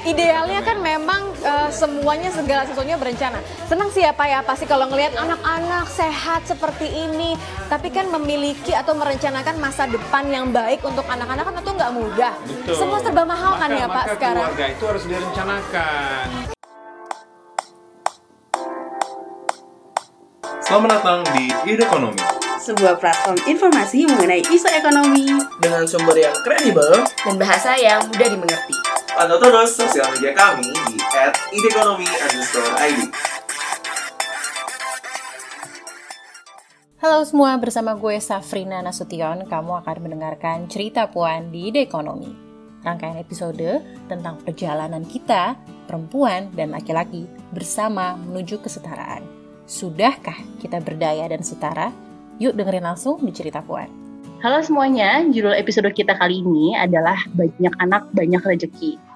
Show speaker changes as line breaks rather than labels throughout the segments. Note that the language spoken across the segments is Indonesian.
Idealnya kan memang uh, semuanya segala sesuatunya berencana. Senang sih ya Pak ya pasti kalau ngelihat anak-anak sehat seperti ini. Tapi kan memiliki atau merencanakan masa depan yang baik untuk anak-anak kan itu nggak mudah.
Betul.
Semua serba mahal
maka,
kan ya Pak
maka
sekarang.
keluarga itu harus direncanakan.
Selamat datang di Ide Ekonomi.
sebuah platform informasi mengenai isu ekonomi
dengan sumber yang kredibel
dan bahasa yang mudah dimengerti.
Pantau terus sosial media kami di @idekonomi_id.
Halo semua, bersama gue Safrina Nasution, kamu akan mendengarkan cerita Puan di Ide Ekonomi. Rangkaian episode tentang perjalanan kita, perempuan dan laki-laki bersama menuju kesetaraan. Sudahkah kita berdaya dan setara? Yuk dengerin langsung di cerita Puan.
Halo semuanya, judul episode kita kali ini adalah Banyak Anak Banyak Rezeki.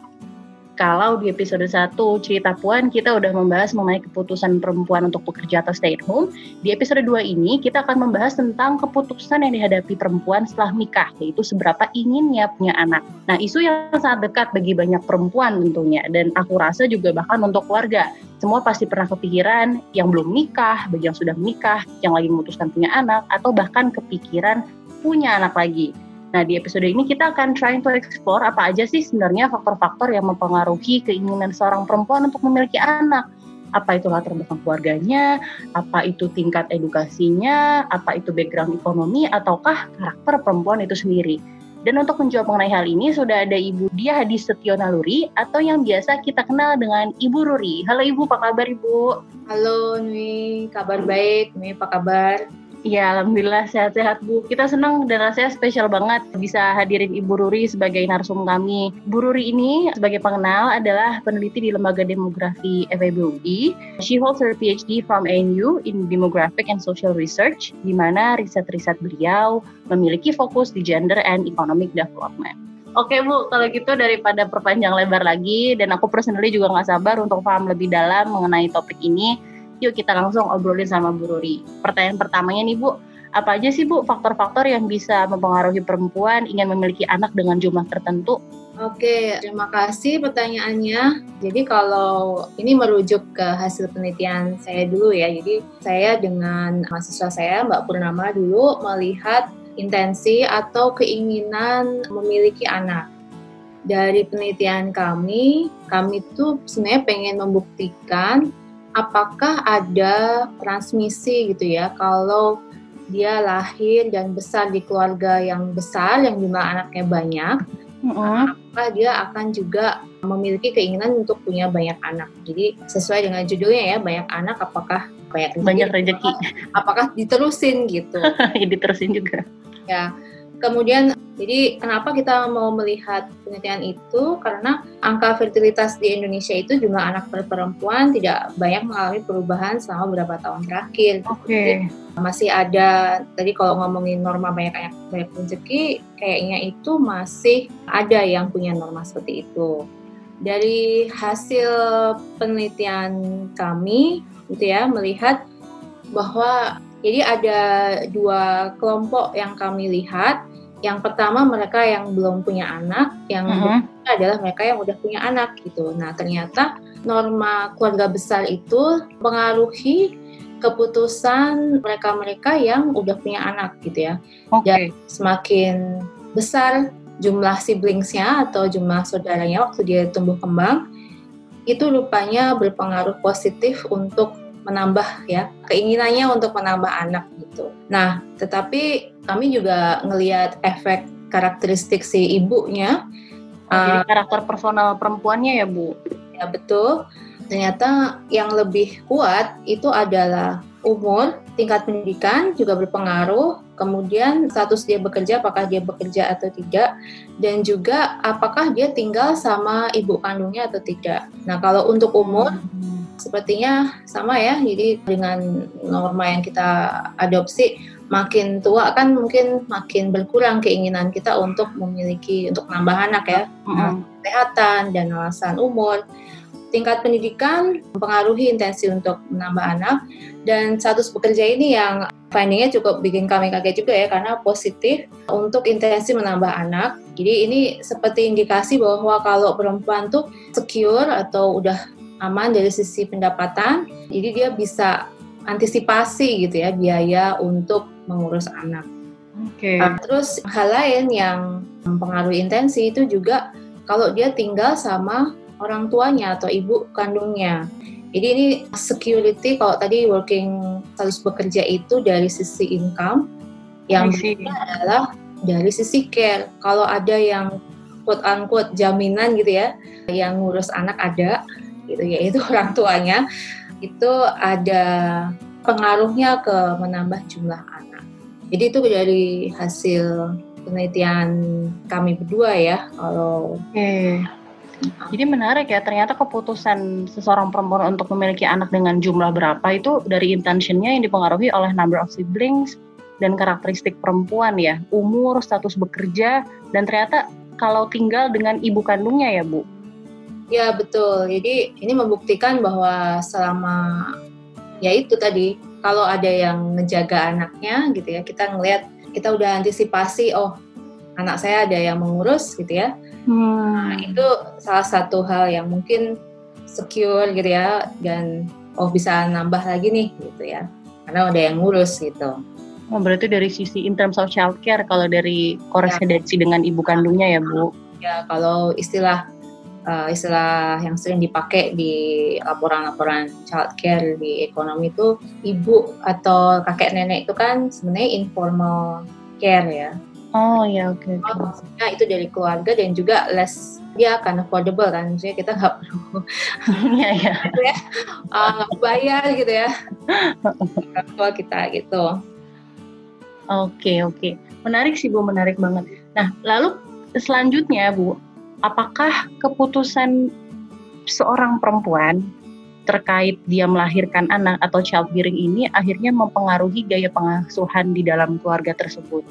Kalau di episode 1 cerita Puan kita udah membahas mengenai keputusan perempuan untuk bekerja atau stay at home, di episode 2 ini kita akan membahas tentang keputusan yang dihadapi perempuan setelah nikah, yaitu seberapa inginnya punya anak. Nah, isu yang sangat dekat bagi banyak perempuan tentunya, dan aku rasa juga bahkan untuk keluarga. Semua pasti pernah kepikiran yang belum nikah, bagi yang sudah menikah, yang lagi memutuskan punya anak, atau bahkan kepikiran punya anak lagi. Nah, di episode ini kita akan trying to explore apa aja sih sebenarnya faktor-faktor yang mempengaruhi keinginan seorang perempuan untuk memiliki anak. Apa itu latar belakang keluarganya, apa itu tingkat edukasinya, apa itu background ekonomi, ataukah karakter perempuan itu sendiri. Dan untuk menjawab mengenai hal ini sudah ada Ibu Dia Hadis Setio Naluri atau yang biasa kita kenal dengan Ibu Ruri. Halo Ibu, apa kabar Ibu?
Halo Nui, kabar baik. Nui, apa kabar?
Ya, alhamdulillah sehat-sehat Bu. Kita senang dan rasanya spesial banget bisa hadirin Ibu Ruri sebagai narsum kami. Bu Ruri ini sebagai pengenal adalah peneliti di Lembaga Demografi FEB UI. She holds her PhD from ANU in Demographic and Social Research, di mana riset-riset beliau memiliki fokus di gender and economic development. Oke Bu, kalau gitu daripada perpanjang lebar lagi, dan aku personally juga nggak sabar untuk paham lebih dalam mengenai topik ini, yuk kita langsung obrolin sama Bu Ruri. Pertanyaan pertamanya nih Bu, apa aja sih Bu faktor-faktor yang bisa mempengaruhi perempuan ingin memiliki anak dengan jumlah tertentu?
Oke, terima kasih pertanyaannya. Jadi kalau ini merujuk ke hasil penelitian saya dulu ya. Jadi saya dengan mahasiswa saya Mbak Purnama dulu melihat intensi atau keinginan memiliki anak. Dari penelitian kami, kami tuh sebenarnya pengen membuktikan apakah ada transmisi gitu ya? Kalau dia lahir dan besar di keluarga yang besar yang jumlah anaknya banyak mm-hmm. apakah dia akan juga memiliki keinginan untuk punya banyak anak? Jadi sesuai dengan judulnya ya banyak anak apakah
banyak banyak rezeki.
Apakah diterusin gitu?
Diterusin juga.
Ya kemudian jadi kenapa kita mau melihat penelitian itu? Karena angka fertilitas di Indonesia itu jumlah anak perempuan tidak banyak mengalami perubahan selama beberapa tahun terakhir.
Oke. Okay.
Masih ada tadi kalau ngomongin norma banyak anak banyak rezeki, kayaknya itu masih ada yang punya norma seperti itu. Dari hasil penelitian kami, gitu ya, melihat bahwa jadi ada dua kelompok yang kami lihat yang pertama mereka yang belum punya anak, yang uh -huh. adalah mereka yang udah punya anak gitu. Nah ternyata norma keluarga besar itu mengaruhi keputusan mereka-mereka yang udah punya anak gitu ya.
Okay.
Dan semakin besar jumlah siblingsnya atau jumlah saudaranya waktu dia tumbuh kembang, itu rupanya berpengaruh positif untuk menambah ya keinginannya untuk menambah anak gitu. Nah, tetapi kami juga ngelihat efek karakteristik si ibunya.
Uh, jadi karakter personal perempuannya ya Bu?
Ya betul. Ternyata yang lebih kuat itu adalah umur, tingkat pendidikan juga berpengaruh, kemudian status dia bekerja, apakah dia bekerja atau tidak, dan juga apakah dia tinggal sama ibu kandungnya atau tidak. Nah, kalau untuk umur, hmm sepertinya sama ya. Jadi dengan norma yang kita adopsi, makin tua kan mungkin makin berkurang keinginan kita untuk memiliki untuk nambah anak ya, mm-hmm. kesehatan dan alasan umur. Tingkat pendidikan mempengaruhi intensi untuk menambah anak dan status bekerja ini yang findingnya cukup bikin kami kaget juga ya karena positif untuk intensi menambah anak. Jadi ini seperti indikasi bahwa kalau perempuan tuh secure atau udah aman dari sisi pendapatan, jadi dia bisa antisipasi gitu ya biaya untuk mengurus anak.
Oke.
Nah, terus hal lain yang mempengaruhi intensi itu juga kalau dia tinggal sama orang tuanya atau ibu kandungnya. Jadi ini security kalau tadi working status bekerja itu dari sisi income, yang adalah dari sisi care. Kalau ada yang quote unquote jaminan gitu ya, yang ngurus anak ada, gitu ya itu orang tuanya, itu ada pengaruhnya ke menambah jumlah anak. Jadi itu dari hasil penelitian kami berdua ya, kalau
Oke. Jadi menarik ya, ternyata keputusan seseorang perempuan untuk memiliki anak dengan jumlah berapa itu dari intentionnya yang dipengaruhi oleh number of siblings dan karakteristik perempuan ya, umur, status bekerja, dan ternyata kalau tinggal dengan ibu kandungnya ya Bu.
Ya betul. Jadi ini membuktikan bahwa selama ya itu tadi kalau ada yang menjaga anaknya gitu ya, kita ngelihat kita udah antisipasi oh anak saya ada yang mengurus gitu ya. Nah,
Hmm.
itu salah satu hal yang mungkin secure gitu ya dan oh bisa nambah lagi nih gitu ya. Karena ada yang ngurus gitu.
Oh, berarti dari sisi in terms of childcare kalau dari korespondensi dengan ibu kandungnya ya Bu.
Ya kalau istilah uh, istilah yang sering dipakai di laporan-laporan childcare di ekonomi itu ibu atau kakek nenek itu kan sebenarnya informal care ya.
Oh ya oke. oke.
Maksudnya itu dari keluarga dan juga less dia akan affordable kan, maksudnya kita nggak perlu
Iya ya.
uh, bayar gitu ya orang tua kita gitu.
Oke oke. Menarik sih Bu, menarik banget. Nah lalu selanjutnya Bu, apakah keputusan seorang perempuan terkait dia melahirkan anak atau childbearing ini akhirnya mempengaruhi gaya pengasuhan di dalam keluarga tersebut?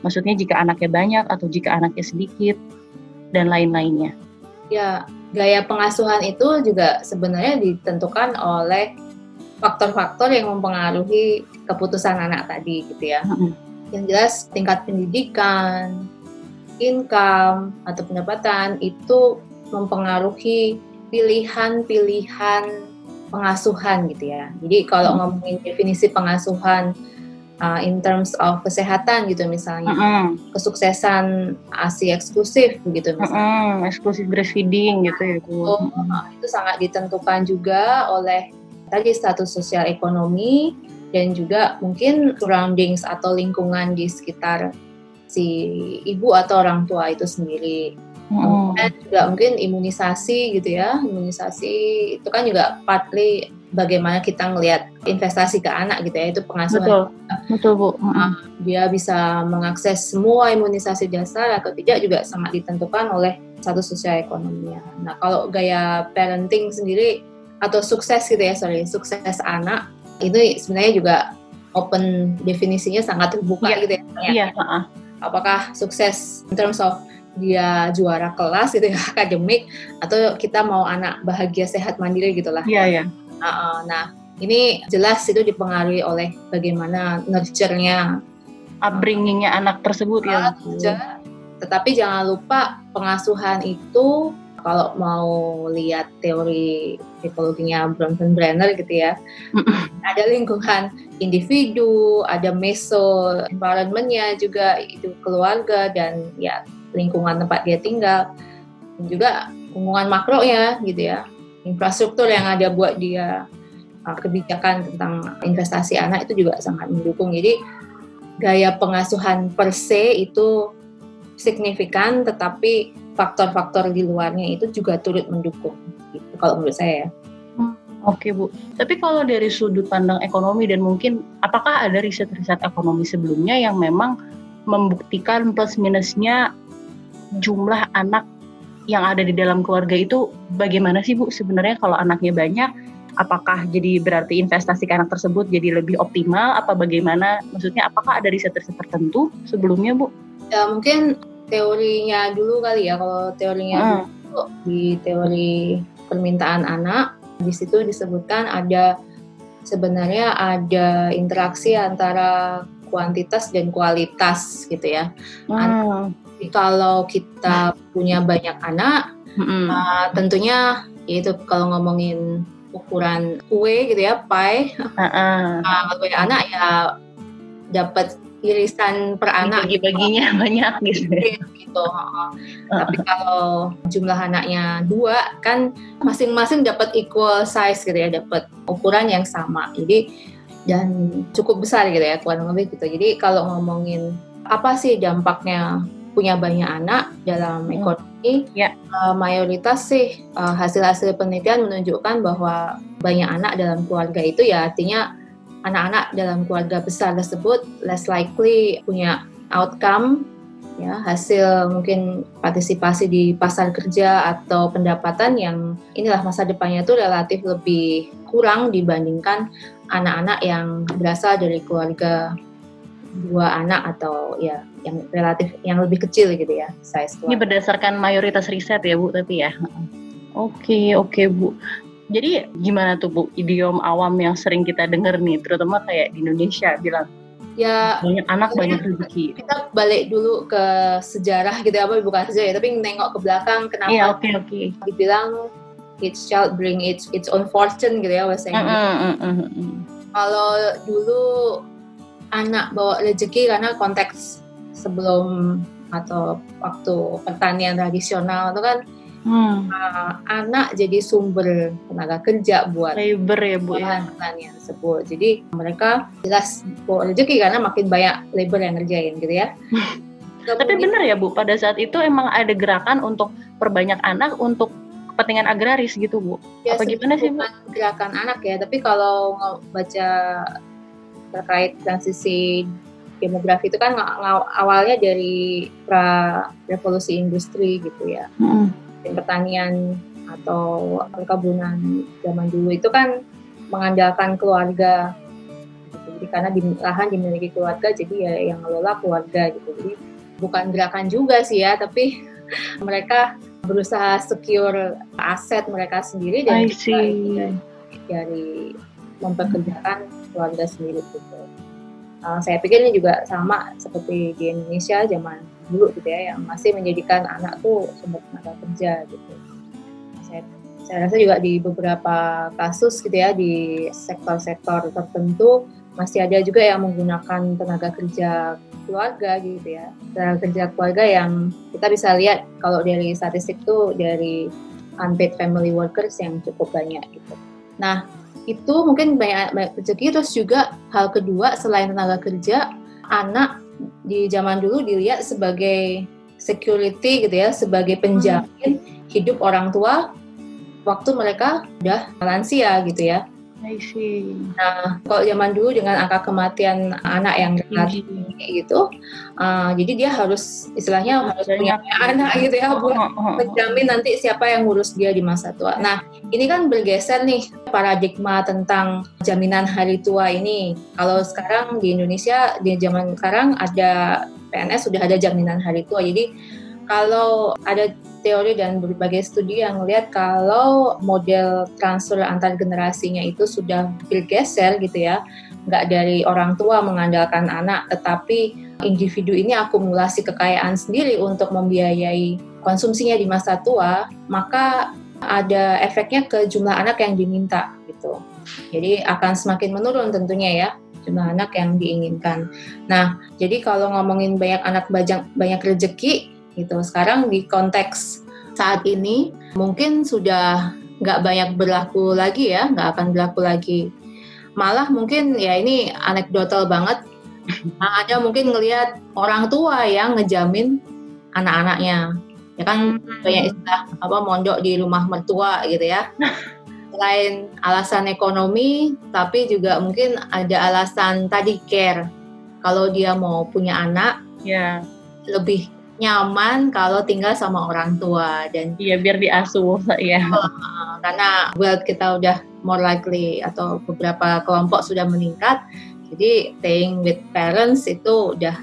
Maksudnya jika anaknya banyak atau jika anaknya sedikit dan lain-lainnya.
Ya gaya pengasuhan itu juga sebenarnya ditentukan oleh faktor-faktor yang mempengaruhi keputusan anak tadi gitu ya.
Mm-mm.
Yang jelas tingkat pendidikan, income atau pendapatan itu mempengaruhi pilihan-pilihan pengasuhan gitu ya. Jadi kalau ngomongin definisi pengasuhan uh, in terms of kesehatan gitu misalnya,
Mm-mm.
kesuksesan ASI eksklusif begitu misalnya.
Mm-mm, eksklusif breastfeeding gitu ya Bu.
Oh, itu sangat ditentukan juga oleh tadi status sosial ekonomi dan juga mungkin surroundings atau lingkungan di sekitar si ibu atau orang tua itu sendiri.
Mm-mm.
Dan juga mungkin imunisasi gitu ya. Imunisasi itu kan juga partly bagaimana kita ngelihat investasi ke anak gitu ya. Itu pengasuhan
Betul, betul Bu. Mm-mm.
dia bisa mengakses semua imunisasi dasar atau tidak juga sangat ditentukan oleh status sosial ekonominya. Nah kalau gaya parenting sendiri atau sukses gitu ya sorry sukses anak itu sebenarnya juga open definisinya sangat terbuka
Iya.
gitu ya.
Iya, heeh.
Apakah sukses in terms of dia juara kelas gitu ya akademik atau kita mau anak bahagia sehat mandiri gitulah.
Iya, iya.
Nah, nah ini jelas itu dipengaruhi oleh bagaimana nurture-nya
Upbringingnya anak tersebut ya.
Tetapi jangan lupa pengasuhan itu kalau mau lihat teori psikologinya Bronson Brenner gitu ya, ada lingkungan individu, ada meso environment-nya juga itu keluarga dan ya lingkungan tempat dia tinggal, dan juga lingkungan makro ya gitu ya, infrastruktur yang ada buat dia uh, kebijakan tentang investasi anak itu juga sangat mendukung. Jadi gaya pengasuhan per se itu signifikan, tetapi faktor-faktor di luarnya itu juga turut mendukung. Gitu, kalau menurut saya. ya.
Oke Bu, tapi kalau dari sudut pandang ekonomi dan mungkin apakah ada riset-riset ekonomi sebelumnya yang memang membuktikan plus minusnya jumlah anak yang ada di dalam keluarga itu bagaimana sih Bu sebenarnya kalau anaknya banyak apakah jadi berarti investasi ke anak tersebut jadi lebih optimal apa bagaimana maksudnya apakah ada riset-riset tertentu sebelumnya Bu?
Ya, mungkin teorinya dulu kali ya. Kalau teorinya
Hmm.
dulu di teori permintaan anak, di situ disebutkan ada sebenarnya ada interaksi antara kuantitas dan kualitas gitu ya.
Hmm.
Kalau kita punya banyak anak,
Mm-mm.
uh, tentunya yaitu kalau ngomongin ukuran kue gitu ya, pie,
Ah-ah.
uh, kalau banyak anak ya dapat irisan per anak
Bagi-baginya banyak gitu.
gitu. heeh. Tapi kalau jumlah anaknya dua kan masing-masing dapat equal size gitu ya, dapat ukuran yang sama. Jadi dan cukup besar gitu ya kurang lebih gitu. Jadi kalau ngomongin apa sih dampaknya punya banyak anak dalam
Hmm.
ekonomi,
Ya.
eh, mayoritas sih eh, hasil-hasil penelitian menunjukkan bahwa banyak anak dalam keluarga itu ya artinya anak-anak dalam keluarga besar tersebut less likely punya outcome ya hasil mungkin partisipasi di pasar kerja atau pendapatan yang inilah masa depannya itu relatif lebih kurang dibandingkan anak-anak yang berasal dari keluarga dua anak atau ya yang relatif yang lebih kecil gitu ya size
Ini
keluarga.
berdasarkan mayoritas riset ya Bu, tapi ya. Oke, oke Bu. Jadi gimana tuh Bu, idiom awam yang sering kita dengar nih, terutama kayak di Indonesia bilang
Ya
banyak anak banyak rezeki.
kita balik dulu ke sejarah gitu ya, apa bukan sejarah ya, tapi nengok ke belakang kenapa
Iya, oke oke.
dibilang each child bring its its own fortune gitu ya bahasa Inggris.
Mm-mm, mm-mm, mm.
Kalau dulu anak bawa rezeki karena konteks sebelum atau waktu pertanian tradisional itu kan
Hmm,
uh, anak jadi sumber tenaga kerja buat
labor ya Bu ya.
olahan pertanian tersebut. Jadi mereka jelas bawa rezeki karena makin banyak labor yang ngerjain gitu ya.
Tapi benar ya Bu, pada saat itu emang ada gerakan untuk perbanyak anak untuk kepentingan agraris gitu Bu.
Ya,
Apa gimana sih, Bu?
gerakan anak ya, tapi kalau baca terkait transisi demografi itu kan awalnya dari pra revolusi industri gitu ya. Dan pertanian atau perkebunan zaman dulu itu kan mengandalkan keluarga. Gitu. Jadi karena di, lahan dimiliki keluarga, jadi ya yang ngelola keluarga gitu. Jadi bukan gerakan juga sih ya, tapi mereka berusaha secure aset mereka sendiri dan
I see.
dari mempekerjakan keluarga sendiri gitu. Uh, saya pikir ini juga sama seperti di Indonesia zaman dulu gitu ya, yang masih menjadikan anak tuh sumber tenaga kerja gitu. Saya, saya rasa juga di beberapa kasus gitu ya di sektor-sektor tertentu masih ada juga yang menggunakan tenaga kerja keluarga gitu ya, tenaga kerja keluarga yang kita bisa lihat kalau dari statistik tuh dari unpaid family workers yang cukup banyak gitu. Nah, itu mungkin banyak, banyak rezeki terus juga hal kedua selain tenaga kerja anak di zaman dulu dilihat sebagai security gitu ya sebagai penjamin hidup orang tua waktu mereka udah lansia gitu ya
I see.
nah kalau zaman dulu dengan angka kematian anak yang
Tinggi.
gitu uh, jadi dia harus istilahnya harus punya anak gitu ya buat
Oh, oh, oh.
menjamin nanti siapa yang ngurus dia di masa tua. Nah, ini kan bergeser nih paradigma tentang jaminan hari tua ini. Kalau sekarang di Indonesia di zaman sekarang ada PNS sudah ada jaminan hari tua. Jadi kalau ada teori dan berbagai studi yang melihat kalau model transfer antar generasinya itu sudah bergeser gitu ya, nggak dari orang tua mengandalkan anak, tetapi individu ini akumulasi kekayaan sendiri untuk membiayai konsumsinya di masa tua, maka ada efeknya ke jumlah anak yang diminta gitu. Jadi akan semakin menurun tentunya ya jumlah anak yang diinginkan. Nah, jadi kalau ngomongin banyak anak banyak banyak rezeki gitu, sekarang di konteks saat ini mungkin sudah nggak banyak berlaku lagi ya, nggak akan berlaku lagi. Malah mungkin ya ini anekdotal banget. Ada mungkin ngelihat orang tua yang ngejamin anak-anaknya. Ya kan banyak istilah apa mondok di rumah mertua gitu ya. Selain alasan ekonomi tapi juga mungkin ada alasan tadi care. Kalau dia mau punya anak
Ya,
lebih nyaman kalau tinggal sama orang tua dan
iya biar diasuh ya.
uh, karena wealth kita udah more likely atau beberapa kelompok sudah meningkat jadi staying with parents itu udah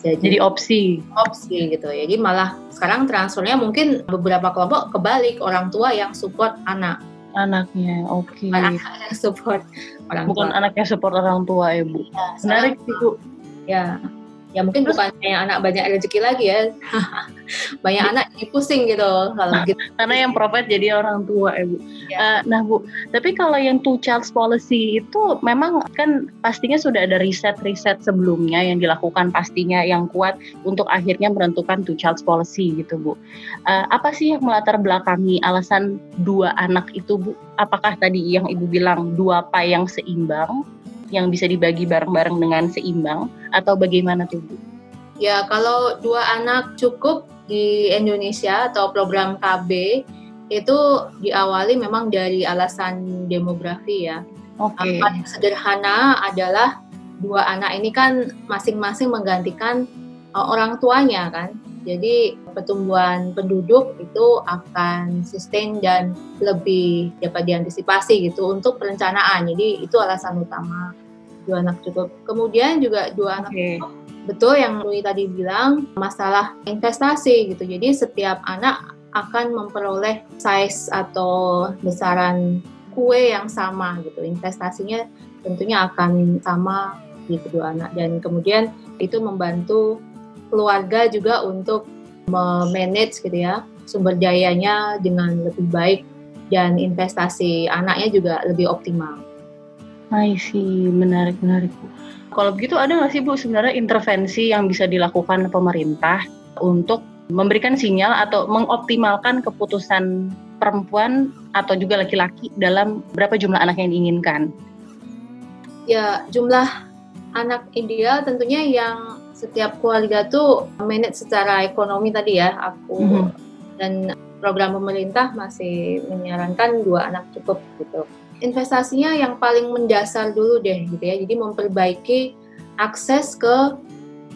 jadi,
Jadi opsi.
opsi gitu jadi malah sekarang transfernya mungkin beberapa kelompok kebalik orang tua yang support anak
Anaknya, oke.
anak yang support orang
Bukan
tua.
anaknya support orang tua ya Bu.
Ya,
Menarik sih Bu.
Ya, ya mungkin bukan kayak anak banyak rezeki lagi ya. banyak anak jadi pusing gitu kalau gitu.
Karena yang provide jadi orang tua ya Bu.
Ya.
Eh, nah Bu, tapi kalau yang two child policy itu memang kan pastinya sudah ada riset-riset sebelumnya yang dilakukan pastinya yang kuat untuk akhirnya menentukan two child policy gitu Bu. Eh, apa sih yang melatar belakangi alasan dua anak itu Bu? Apakah tadi yang Ibu bilang dua pie yang seimbang yang bisa dibagi bareng-bareng dengan seimbang atau bagaimana tuh Bu?
Ya, kalau dua anak cukup di Indonesia atau program KB itu diawali memang dari alasan demografi ya.
Oke.
Yang paling sederhana adalah dua anak ini kan masing-masing menggantikan uh, orang tuanya kan. Jadi pertumbuhan penduduk itu akan sustain dan lebih dapat diantisipasi gitu untuk perencanaan. Jadi itu alasan utama dua anak cukup. Kemudian juga dua anak
Oke.
betul yang Rui tadi bilang masalah investasi gitu. Jadi setiap anak akan memperoleh size atau besaran kue yang sama gitu. Investasinya tentunya akan sama di kedua anak dan kemudian itu membantu keluarga juga untuk memanage gitu ya sumber dayanya dengan lebih baik dan investasi anaknya juga lebih optimal.
I see, menarik menarik Bu. Kalau begitu ada nggak sih Bu sebenarnya intervensi yang bisa dilakukan pemerintah untuk memberikan sinyal atau mengoptimalkan keputusan perempuan atau juga laki-laki dalam berapa jumlah anak yang diinginkan?
Ya jumlah anak ideal tentunya yang setiap keluarga tuh manage secara ekonomi tadi ya aku
Mhm.
dan program pemerintah masih menyarankan dua anak cukup gitu. Investasinya yang paling mendasar dulu deh gitu ya. Jadi memperbaiki akses ke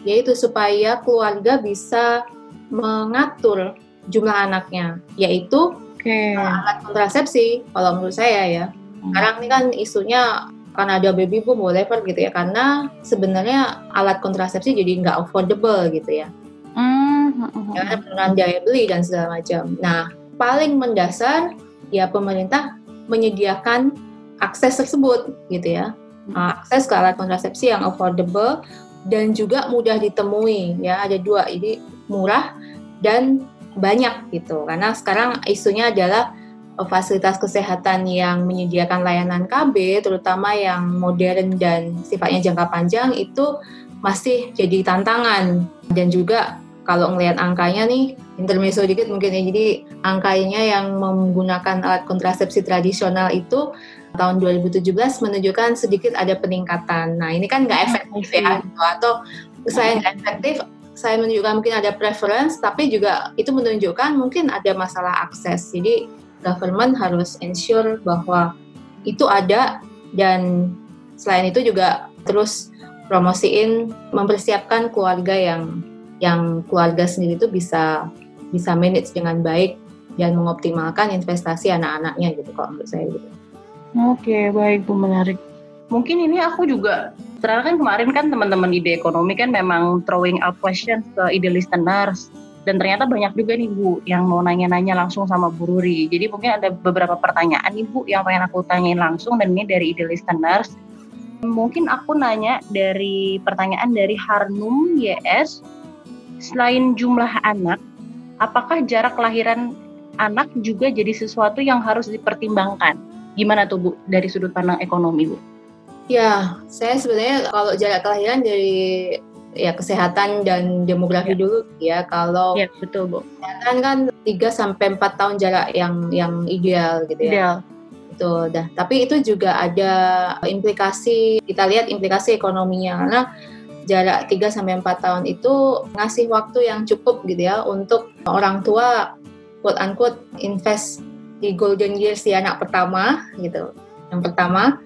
yaitu supaya keluarga bisa mengatur jumlah anaknya yaitu
Oke.
alat kontrasepsi kalau menurut saya ya. Sekarang ini kan isunya kan ada baby boom whatever gitu ya karena sebenarnya alat kontrasepsi jadi nggak affordable gitu ya
Hmm, hmm,
ya ada penurunan daya beli dan segala macam. Nah, paling mendasar ya pemerintah menyediakan akses tersebut gitu ya. Nah, akses ke alat kontrasepsi yang affordable dan juga mudah ditemui ya. Ada dua, ini murah dan banyak gitu. Karena sekarang isunya adalah fasilitas kesehatan yang menyediakan layanan KB, terutama yang modern dan sifatnya jangka panjang itu masih jadi tantangan dan juga kalau ngelihat angkanya nih intermezzo dikit mungkin ya jadi angkanya yang menggunakan alat kontrasepsi tradisional itu tahun 2017 menunjukkan sedikit ada peningkatan. Nah ini kan nggak efektif ya gitu. atau saya nggak efektif saya menunjukkan mungkin ada preference tapi juga itu menunjukkan mungkin ada masalah akses. Jadi government harus ensure bahwa itu ada dan selain itu juga terus promosiin mempersiapkan keluarga yang yang keluarga sendiri itu bisa bisa manage dengan baik dan mengoptimalkan investasi anak-anaknya gitu kalau menurut saya gitu.
Oke, baik Bu, menarik. Mungkin ini aku juga, ternyata kan kemarin kan teman-teman ide ekonomi kan memang throwing out questions ke ide listeners. Dan ternyata banyak juga nih Bu yang mau nanya-nanya langsung sama Bu Ruri. Jadi mungkin ada beberapa pertanyaan nih Bu yang pengen aku tanyain langsung dan ini dari ide listeners. Mungkin aku nanya dari pertanyaan dari Harnum YS. Selain jumlah anak, apakah jarak kelahiran anak juga jadi sesuatu yang harus dipertimbangkan? Gimana tuh Bu dari sudut pandang ekonomi Bu?
Ya, saya sebenarnya kalau jarak kelahiran dari ya kesehatan dan demografi
Ya.
dulu ya. Kalau
Ya betul Bu.
kesehatan kan 3 sampai 4 tahun jarak yang yang ideal gitu ya.
Ideal.
Itu dah. Tapi itu juga ada implikasi kita lihat implikasi ekonominya karena jarak 3 sampai 4 tahun itu ngasih waktu yang cukup gitu ya untuk orang tua quote unquote invest di golden years di anak pertama gitu. Yang pertama,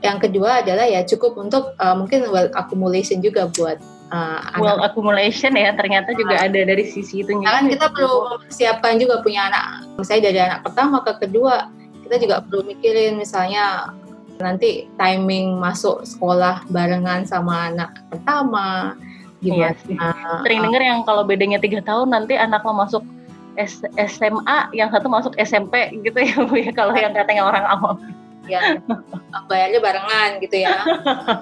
yang kedua adalah ya cukup untuk uh, mungkin wealth accumulation juga buat uh, anak
Well accumulation ya ternyata juga ada dari sisi itu.
Kan kita perlu mempersiapkan juga punya anak. Misalnya dari anak pertama ke kedua, kita juga perlu mikirin misalnya nanti timing masuk sekolah barengan sama anak pertama
Iya
gimana.
sering dengar yang kalau bedanya tiga tahun nanti anak lo masuk S- SMA, yang satu masuk SMP gitu ya Bu ya kalau yang katanya orang awam.
ya bayarnya barengan gitu ya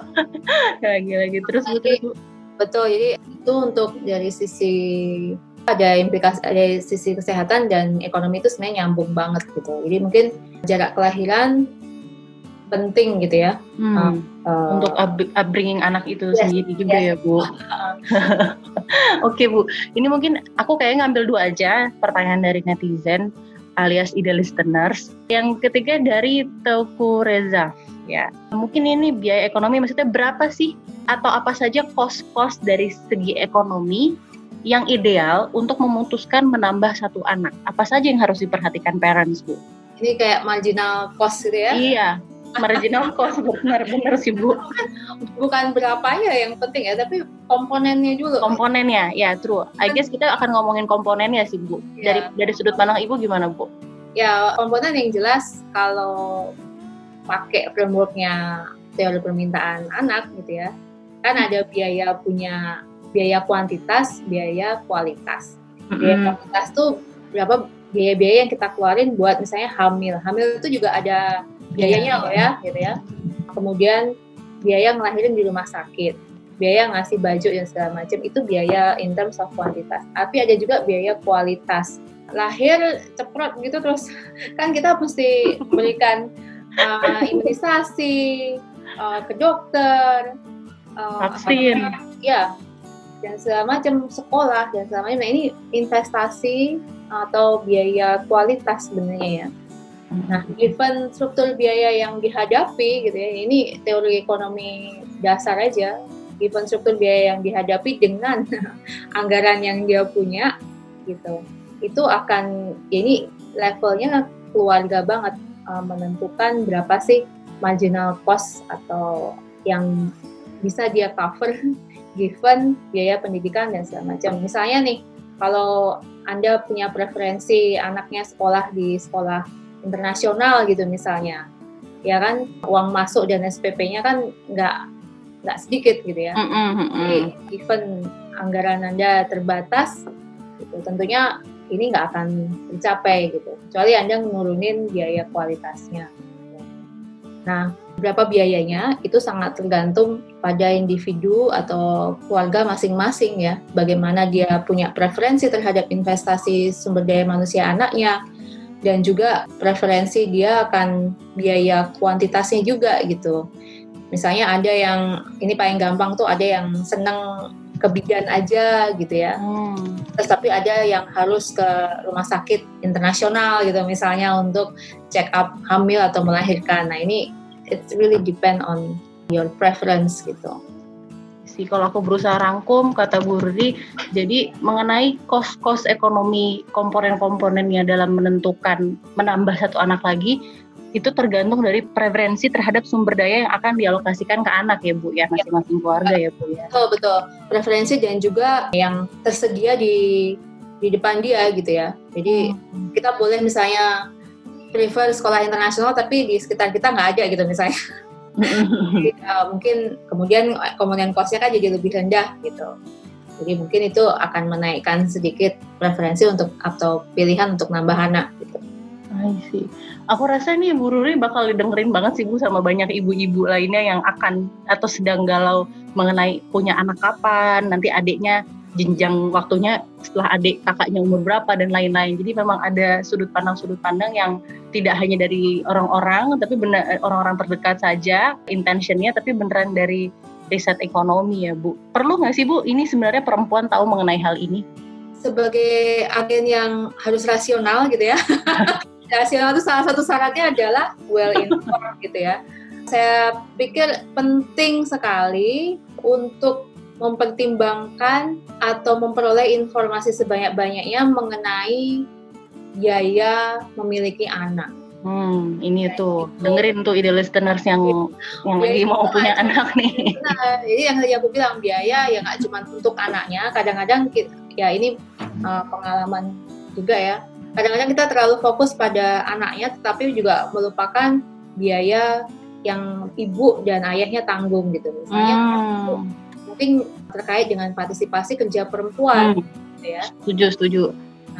Lagi-lagi terus Bu, terus Bu.
Betul jadi itu untuk dari sisi ada implikasi dari sisi kesehatan dan ekonomi itu sebenarnya nyambung banget gitu jadi mungkin jarak kelahiran penting gitu ya
Hmm.
Eh,
untuk up- upbringing anak itu
Yes,
sendiri juga
yes.
ya Bu. Oke Bu, ini mungkin aku kayak ngambil dua aja pertanyaan dari netizen alias ide listeners. Yang ketiga dari Teguh Reza. Ya, mungkin ini biaya ekonomi maksudnya berapa sih atau apa saja kos-kos dari segi ekonomi yang ideal untuk memutuskan menambah satu anak? Apa saja yang harus diperhatikan parents Bu?
ini kayak marginal cost gitu ya
Iya, marginal cost benar-benar sih Bu.
bukan berapanya yang penting ya tapi komponennya dulu
komponennya ya true I guess kita akan ngomongin komponennya sih bu dari
Iya.
dari sudut pandang ibu gimana bu
ya komponen yang jelas kalau pakai frameworknya teori permintaan anak gitu ya. Kan ada biaya punya biaya kuantitas biaya kualitas. Biaya
Mm-mm.
kuantitas tuh berapa biaya-biaya yang kita keluarin buat misalnya hamil. Hamil itu juga ada biayanya loh ya gitu ya. Kemudian biaya ngelahirin di rumah sakit biaya ngasih baju dan segala macam itu biaya in terms of kuantitas. Tapi ada juga biaya kualitas. Lahir ceprot gitu terus. Kan kita mesti memberikan uh, imunisasi uh, ke dokter uh,
Vaksin.
ya dan segala macam sekolah dan segala macam nah ini investasi atau biaya kualitas sebenarnya ya Nah, given struktur biaya yang dihadapi gitu ya, ini teori ekonomi dasar aja. Given struktur biaya yang dihadapi dengan anggaran yang dia punya, gitu, itu akan ya ini levelnya keluarga banget uh, menentukan berapa sih marginal cost atau yang bisa dia cover given biaya pendidikan dan segala macam. Misalnya nih, kalau anda punya preferensi anaknya sekolah di sekolah internasional gitu misalnya ya kan uang masuk dan SPP-nya kan nggak nggak sedikit gitu ya
Mm-mm, mm-mm.
jadi even anggaran anda terbatas gitu, tentunya ini nggak akan tercapai gitu. Kecuali anda menurunin biaya kualitasnya. Nah berapa biayanya itu sangat tergantung pada individu atau keluarga masing-masing ya. Bagaimana dia punya preferensi terhadap investasi sumber daya manusia anaknya dan juga preferensi dia akan biaya kuantitasnya juga gitu. Misalnya ada yang ini paling gampang tuh ada yang seneng ke bidan aja gitu ya.
Hmm.
Terus tapi ada yang harus ke rumah sakit internasional gitu misalnya untuk check up hamil atau melahirkan. Nah ini it's really depend on your preference gitu.
sih kalau aku berusaha rangkum kata Bu Rudi jadi mengenai kos-kos ekonomi komponen-komponennya dalam menentukan menambah satu anak lagi itu tergantung dari preferensi terhadap sumber daya yang akan dialokasikan ke anak ya Bu ya masing-masing keluarga ya Bu ya.
Betul betul preferensi dan juga yang tersedia di di depan dia gitu ya. Jadi kita boleh misalnya prefer sekolah internasional tapi di sekitar kita nggak ada gitu misalnya. Jadi, uh, mungkin kemudian komponen kosnya kan jadi lebih rendah gitu. Jadi mungkin itu akan menaikkan sedikit preferensi untuk atau pilihan untuk nambah anak gitu.
I see. Aku rasa nih Bu Ruri bakal didengerin banget sih Bu sama banyak ibu-ibu lainnya yang akan atau sedang galau mengenai punya anak kapan, nanti adiknya jenjang waktunya setelah adik kakaknya umur berapa dan lain-lain. Jadi memang ada sudut pandang-sudut pandang yang tidak hanya dari orang-orang tapi benar orang-orang terdekat saja intentionnya tapi beneran dari riset ekonomi ya Bu. Perlu nggak sih Bu ini sebenarnya perempuan tahu mengenai hal ini?
Sebagai agen yang harus rasional gitu ya. rasional itu salah satu syaratnya adalah well informed gitu ya. Saya pikir penting sekali untuk mempertimbangkan atau memperoleh informasi sebanyak-banyaknya mengenai biaya memiliki anak.
Hmm, ini tuh dengerin tuh ide listeners yang yang lagi mau punya anak nih.
Nah, jadi yang tadi aku bilang biaya ya nggak cuma untuk anaknya, kadang-kadang ya ini uh, pengalaman juga ya. Kadang-kadang kita terlalu fokus pada anaknya, tetapi juga melupakan biaya yang ibu dan ayahnya tanggung gitu. Misalnya
Hmm,
mungkin terkait dengan partisipasi kerja perempuan
hmm,
gitu ya.
setuju setuju.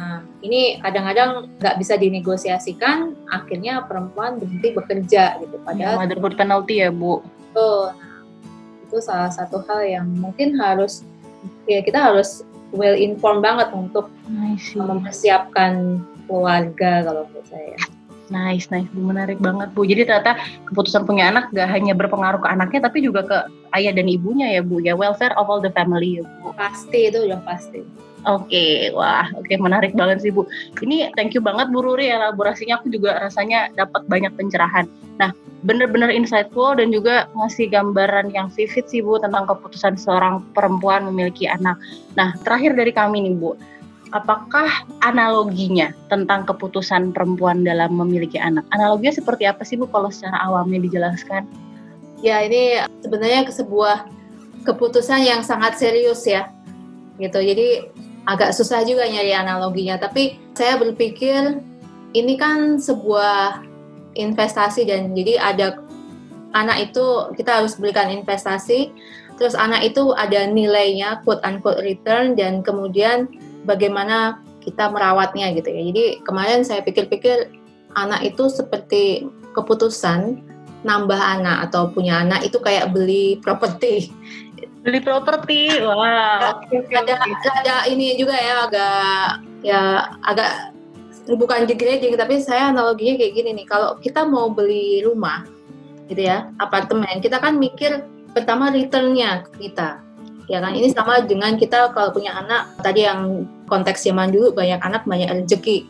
Nah, ini kadang-kadang nggak bisa dinegosiasikan, akhirnya perempuan berhenti bekerja gitu.
Ya,
Padahal
motherhood penalty ya Bu.
Betul. Nah, itu salah satu hal yang mungkin harus ya kita harus well informed banget untuk mempersiapkan keluarga kalau menurut saya.
Nice, nice, Bu. Menarik banget, Bu. Jadi ternyata keputusan punya anak gak hanya berpengaruh ke anaknya, tapi juga ke ayah dan ibunya ya, Bu. Ya, welfare of all the family ya, Bu.
Pasti itu udah pasti.
Oke, wah, oke menarik banget sih Bu. Ini thank you banget Bu Ruri elaborasinya aku juga rasanya dapat banyak pencerahan. Nah, bener-bener insightful dan juga ngasih gambaran yang vivid sih Bu tentang keputusan seorang perempuan memiliki anak. Nah, terakhir dari kami nih Bu, apakah analoginya tentang keputusan perempuan dalam memiliki anak? Analoginya seperti apa sih Bu kalau secara awamnya dijelaskan?
Ya ini sebenarnya sebuah keputusan yang sangat serius ya, gitu. Jadi agak susah juga nyari analoginya. Tapi saya berpikir ini kan sebuah investasi dan jadi ada anak itu kita harus berikan investasi. Terus anak itu ada nilainya, quote unquote return dan kemudian bagaimana kita merawatnya gitu ya. Jadi kemarin saya pikir-pikir anak itu seperti keputusan nambah anak atau punya anak itu kayak beli properti.
Beli properti, wah. Oke, oke,
ada ini juga ya agak ya agak bukan degrading tapi saya analoginya kayak gini nih. Kalau kita mau beli rumah gitu ya apartemen kita kan mikir pertama returnnya ke kita ya kan? Ini sama dengan kita kalau punya anak tadi yang konteks zaman dulu banyak anak banyak rezeki.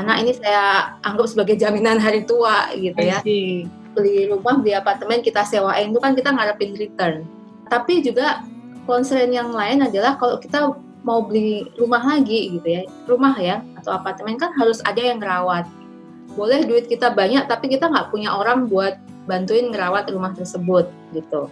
Anak ini saya anggap sebagai jaminan hari tua gitu ya. Beli rumah beli apartemen kita sewain itu kan kita ngarepin return tapi juga concern yang lain adalah kalau kita mau beli rumah lagi gitu ya rumah ya atau apartemen kan harus ada yang ngerawat boleh duit kita banyak tapi kita nggak punya orang buat bantuin ngerawat rumah tersebut gitu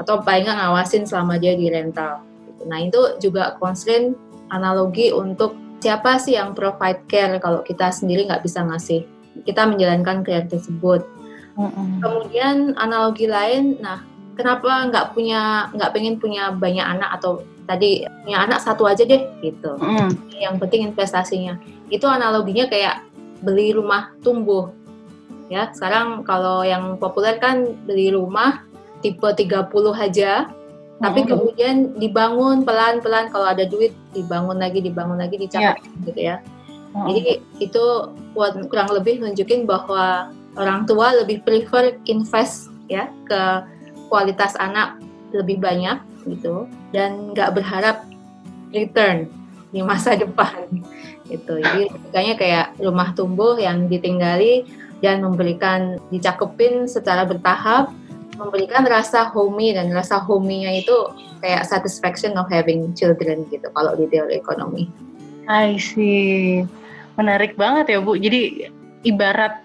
atau paling nggak ngawasin selama dia di rental gitu. nah itu juga constraint analogi untuk siapa sih yang provide care kalau kita sendiri nggak bisa ngasih kita menjalankan care tersebut
Mm-mm.
kemudian analogi lain nah kenapa nggak punya nggak pengen punya banyak anak atau tadi punya anak satu aja deh gitu
Mm-mm.
yang penting investasinya itu analoginya kayak beli rumah tumbuh ya sekarang kalau yang populer kan beli rumah tipe 30 aja tapi
Mm-mm.
kemudian dibangun pelan-pelan kalau ada duit dibangun lagi dibangun lagi dicakap gitu ya
Mm-mm.
jadi itu kurang lebih nunjukin bahwa orang tua lebih prefer invest ya ke kualitas anak lebih banyak gitu dan nggak berharap return di masa depan gitu. Jadi makanya kayak rumah tumbuh yang ditinggali dan memberikan dicakepin secara bertahap memberikan rasa homey dan rasa homey-nya itu kayak satisfaction of having children gitu kalau di teori ekonomi.
I see. Menarik banget ya Bu. Jadi ibarat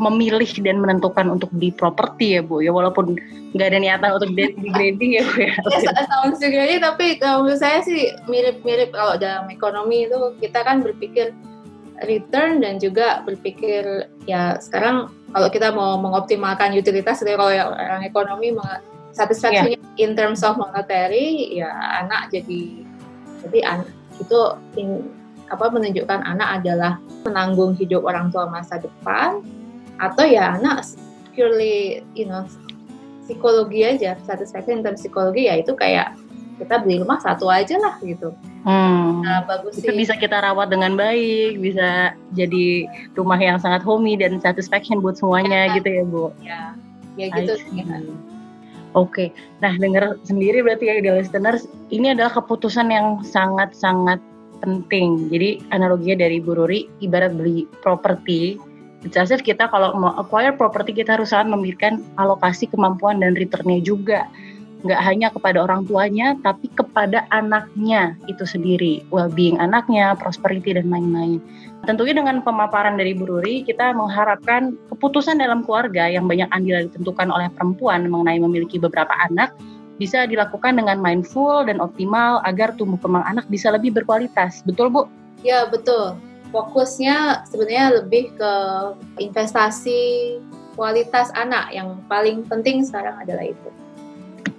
memilih dan menentukan untuk di properti ya Bu. Ya walaupun nggak ada niatan untuk de- degrading ya Bu ya.
Ya, sounds segini tapi kalau menurut saya sih mirip-mirip kalau dalam ekonomi itu kita kan berpikir return dan juga berpikir ya sekarang kalau kita mau mengoptimalkan utilitas ya, kalau yang orang ekonomi satisfaction in terms of monetary ya anak jadi jadi an- itu in- apa menunjukkan anak adalah menanggung hidup orang tua masa depan atau ya anak purely you know psikologi aja satisfaction in terms psikologi ya itu kayak kita beli rumah satu aja lah gitu
Hmm.
nah bagus
Itu
sih
bisa kita rawat dengan baik, bisa jadi rumah yang sangat homey dan satisfaction buat semuanya gitu ya Bu.
ya ya gitu.
Oke, nah dengar sendiri berarti ya the listeners, ini adalah keputusan yang sangat-sangat penting. Jadi analoginya dari Bu Ruri, ibarat beli properti, it's as kita kalau mau acquire properti kita harus sangat memberikan alokasi kemampuan dan returnnya juga. Nggak hanya kepada orang tuanya, tapi kepada anaknya itu sendiri. Well-being anaknya, prosperity, dan lain-lain. Tentunya dengan pemaparan dari Bu Ruri, kita mengharapkan keputusan dalam keluarga yang banyak andil ditentukan oleh perempuan mengenai memiliki beberapa anak bisa dilakukan dengan mindful dan optimal agar tumbuh kembang anak bisa lebih berkualitas. Betul, Bu?
ya betul fokusnya sebenarnya lebih ke investasi kualitas anak yang paling penting sekarang adalah itu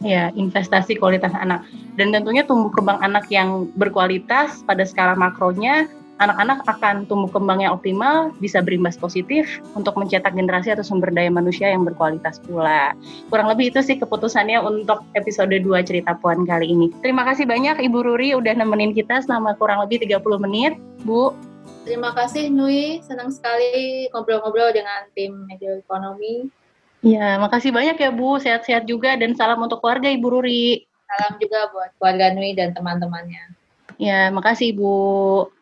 Ya, investasi kualitas anak. Dan tentunya tumbuh kembang anak yang berkualitas pada skala makronya anak-anak akan tumbuh kembang yang optimal, bisa berimbas positif untuk mencetak generasi atau sumber daya manusia yang berkualitas pula. Kurang lebih itu sih keputusannya untuk episode 2 Cerita Puan kali ini. Terima kasih banyak Ibu Ruri udah nemenin kita selama kurang lebih 30 menit. Bu,
Terima kasih Nui, senang sekali ngobrol-ngobrol dengan tim media ekonomi.
ya makasih banyak ya Bu, sehat-sehat juga dan salam untuk keluarga Ibu Ruri.
Salam juga buat keluarga Nui dan teman-temannya.
Ya, makasih Ibu.